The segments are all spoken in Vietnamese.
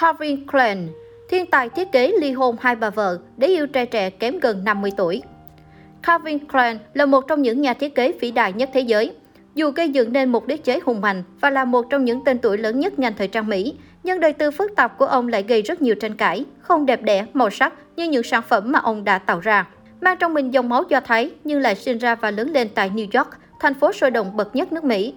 Calvin Klein, thiên tài thiết kế ly hôn hai bà vợ để yêu trai trẻ kém gần 50 tuổi. Calvin Klein là một trong những nhà thiết kế vĩ đại nhất thế giới. Dù gây dựng nên một đế chế hùng mạnh và là một trong những tên tuổi lớn nhất ngành thời trang Mỹ, nhưng đời tư phức tạp của ông lại gây rất nhiều tranh cãi, không đẹp đẽ, màu sắc như những sản phẩm mà ông đã tạo ra. Mang trong mình dòng máu do Thái nhưng lại sinh ra và lớn lên tại New York, thành phố sôi động bậc nhất nước Mỹ.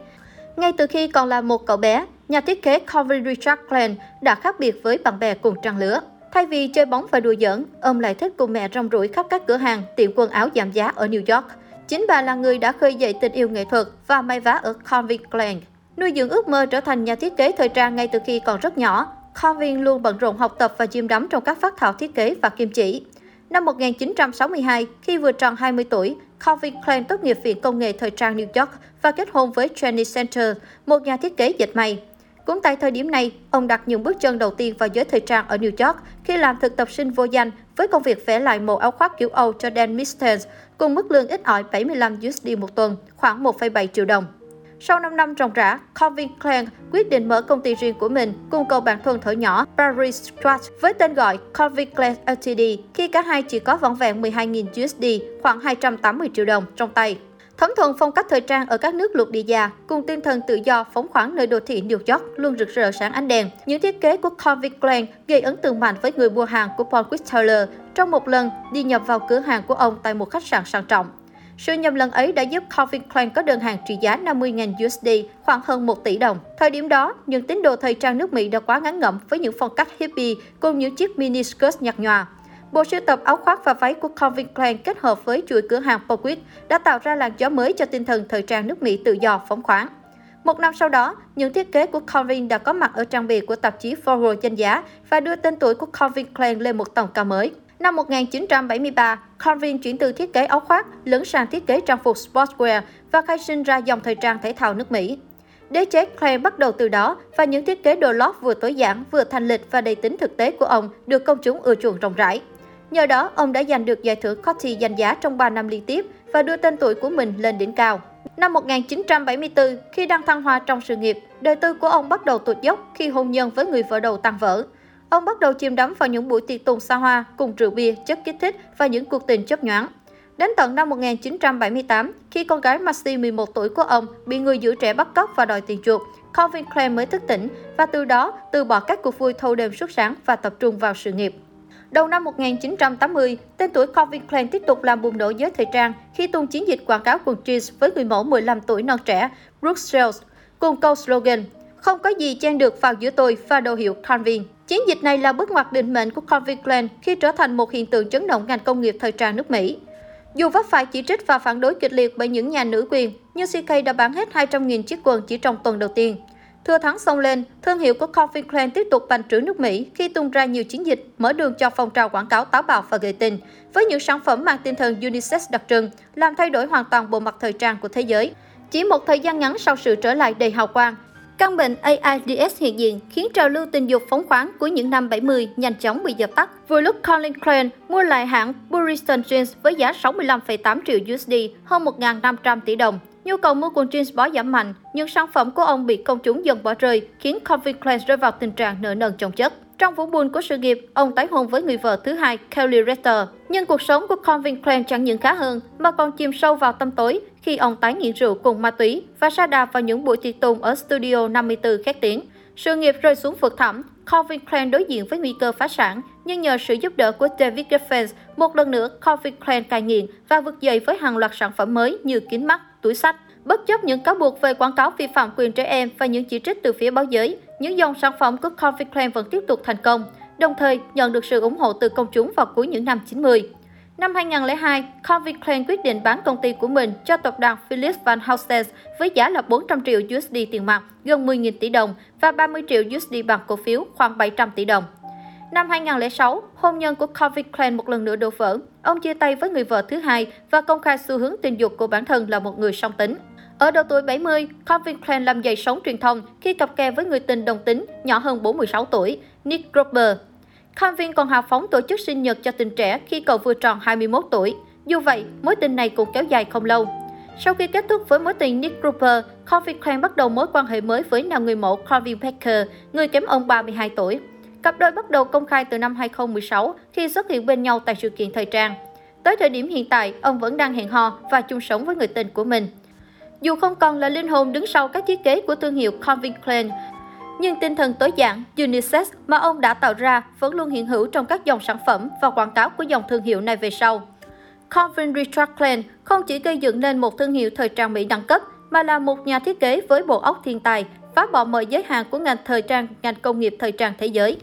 Ngay từ khi còn là một cậu bé, nhà thiết kế Calvin Richard Glenn đã khác biệt với bạn bè cùng trang lứa. Thay vì chơi bóng và đùa giỡn, ông lại thích cùng mẹ rong ruổi khắp các cửa hàng, tiệm quần áo giảm giá ở New York. Chính bà là người đã khơi dậy tình yêu nghệ thuật và may vá ở Calvin Klein. Nuôi dưỡng ước mơ trở thành nhà thiết kế thời trang ngay từ khi còn rất nhỏ, Calvin luôn bận rộn học tập và chìm đắm trong các phát thảo thiết kế và kim chỉ. Năm 1962, khi vừa tròn 20 tuổi, Calvin Klein tốt nghiệp Viện Công nghệ Thời trang New York và kết hôn với Jenny Center, một nhà thiết kế dệt may. Cũng tại thời điểm này, ông đặt những bước chân đầu tiên vào giới thời trang ở New York khi làm thực tập sinh vô danh với công việc vẽ lại một áo khoác kiểu Âu cho Dan Mistens cùng mức lương ít ỏi 75 USD một tuần, khoảng 1,7 triệu đồng. Sau 5 năm trồng rã, Calvin Klein quyết định mở công ty riêng của mình cùng cậu bạn thân thở nhỏ Paris Strat với tên gọi Calvin Klein Ltd khi cả hai chỉ có vỏn vẹn 12.000 USD, khoảng 280 triệu đồng trong tay. Thấm thuần phong cách thời trang ở các nước lục địa già, cùng tinh thần tự do phóng khoáng nơi đô thị New York luôn rực rỡ sáng ánh đèn. Những thiết kế của Calvin Klein gây ấn tượng mạnh với người mua hàng của Paul Whistler trong một lần đi nhập vào cửa hàng của ông tại một khách sạn sang trọng. Sự nhầm lẫn ấy đã giúp Calvin Klein có đơn hàng trị giá 50.000 USD, khoảng hơn 1 tỷ đồng. Thời điểm đó, những tín đồ thời trang nước Mỹ đã quá ngắn ngẩm với những phong cách hippie cùng những chiếc mini skirt nhạt nhòa. Bộ sưu tập áo khoác và váy của Calvin Klein kết hợp với chuỗi cửa hàng Poquit đã tạo ra làn gió mới cho tinh thần thời trang nước Mỹ tự do phóng khoáng. Một năm sau đó, những thiết kế của Calvin đã có mặt ở trang bìa của tạp chí Forbes danh giá và đưa tên tuổi của Calvin Klein lên một tầm cao mới. Năm 1973, Calvin chuyển từ thiết kế áo khoác lớn sang thiết kế trang phục sportswear và khai sinh ra dòng thời trang thể thao nước Mỹ. Đế chế Klein bắt đầu từ đó và những thiết kế đồ lót vừa tối giản vừa thanh lịch và đầy tính thực tế của ông được công chúng ưa chuộng rộng rãi. Nhờ đó, ông đã giành được giải thưởng Coty danh giá trong 3 năm liên tiếp và đưa tên tuổi của mình lên đỉnh cao. Năm 1974, khi đang thăng hoa trong sự nghiệp, đời tư của ông bắt đầu tụt dốc khi hôn nhân với người vợ đầu tan vỡ. Ông bắt đầu chìm đắm vào những buổi tiệc tùng xa hoa cùng rượu bia, chất kích thích và những cuộc tình chấp nhoáng. Đến tận năm 1978, khi con gái Maxi 11 tuổi của ông bị người giữ trẻ bắt cóc và đòi tiền chuộc, Calvin Klein mới thức tỉnh và từ đó từ bỏ các cuộc vui thâu đêm suốt sáng và tập trung vào sự nghiệp. Đầu năm 1980, tên tuổi Calvin Klein tiếp tục làm bùng nổ giới thời trang khi tung chiến dịch quảng cáo quần jeans với người mẫu 15 tuổi non trẻ Brooke Shields cùng câu slogan Không có gì chen được vào giữa tôi và đồ hiệu Calvin. Chiến dịch này là bước ngoặt định mệnh của Calvin Klein khi trở thành một hiện tượng chấn động ngành công nghiệp thời trang nước Mỹ. Dù vấp phải chỉ trích và phản đối kịch liệt bởi những nhà nữ quyền, nhưng CK đã bán hết 200.000 chiếc quần chỉ trong tuần đầu tiên. Thưa thắng xông lên, thương hiệu của Calvin Klein tiếp tục bành trướng nước Mỹ khi tung ra nhiều chiến dịch, mở đường cho phong trào quảng cáo táo bạo và gợi tình, với những sản phẩm mang tinh thần unisex đặc trưng, làm thay đổi hoàn toàn bộ mặt thời trang của thế giới. Chỉ một thời gian ngắn sau sự trở lại đầy hào quang, Căn bệnh AIDS hiện diện khiến trào lưu tình dục phóng khoáng của những năm 70 nhanh chóng bị dập tắt. Vừa lúc Colin Klein mua lại hãng Buriston Jeans với giá 65,8 triệu USD, hơn 1.500 tỷ đồng. Nhu cầu mua quần jeans bó giảm mạnh, nhưng sản phẩm của ông bị công chúng dần bỏ rơi, khiến Calvin Klein rơi vào tình trạng nợ nần chồng chất. Trong vũ buồn của sự nghiệp, ông tái hôn với người vợ thứ hai Kelly Retter. Nhưng cuộc sống của Calvin Klein chẳng những khá hơn, mà còn chìm sâu vào tâm tối khi ông tái nghiện rượu cùng ma túy và sa đà vào những buổi tiệc tùng ở Studio 54 khét tiếng. Sự nghiệp rơi xuống vực thẳm, Calvin Klein đối diện với nguy cơ phá sản, nhưng nhờ sự giúp đỡ của David Geffen, một lần nữa Calvin Klein cai nghiện và vực dậy với hàng loạt sản phẩm mới như kính mắt, túi sách. Bất chấp những cáo buộc về quảng cáo vi phạm quyền trẻ em và những chỉ trích từ phía báo giới, những dòng sản phẩm của Calvin Klein vẫn tiếp tục thành công, đồng thời nhận được sự ủng hộ từ công chúng vào cuối những năm 90. Năm 2002, Calvin Klein quyết định bán công ty của mình cho tập đoàn Philips Van Heusen với giá là 400 triệu USD tiền mặt, gần 10.000 tỷ đồng và 30 triệu USD bằng cổ phiếu, khoảng 700 tỷ đồng. Năm 2006, hôn nhân của Covid Klein một lần nữa đổ vỡ. Ông chia tay với người vợ thứ hai và công khai xu hướng tình dục của bản thân là một người song tính. Ở độ tuổi 70, Calvin Klein làm dậy sóng truyền thông khi cặp kè với người tình đồng tính nhỏ hơn 46 tuổi, Nick Grober. Calvin còn hào phóng tổ chức sinh nhật cho tình trẻ khi cậu vừa tròn 21 tuổi. Dù vậy, mối tình này cũng kéo dài không lâu. Sau khi kết thúc với mối tình Nick Grober, Calvin Klein bắt đầu mối quan hệ mới với nam người mẫu Calvin Baker, người kém ông 32 tuổi. Cặp đôi bắt đầu công khai từ năm 2016 khi xuất hiện bên nhau tại sự kiện thời trang. Tới thời điểm hiện tại, ông vẫn đang hẹn hò và chung sống với người tình của mình. Dù không còn là linh hồn đứng sau các thiết kế của thương hiệu Calvin Klein, nhưng tinh thần tối giản, unisex mà ông đã tạo ra vẫn luôn hiện hữu trong các dòng sản phẩm và quảng cáo của dòng thương hiệu này về sau. Calvin Richard Klein không chỉ gây dựng nên một thương hiệu thời trang Mỹ đẳng cấp, mà là một nhà thiết kế với bộ óc thiên tài, phá bỏ mọi giới hạn của ngành thời trang, ngành công nghiệp thời trang thế giới.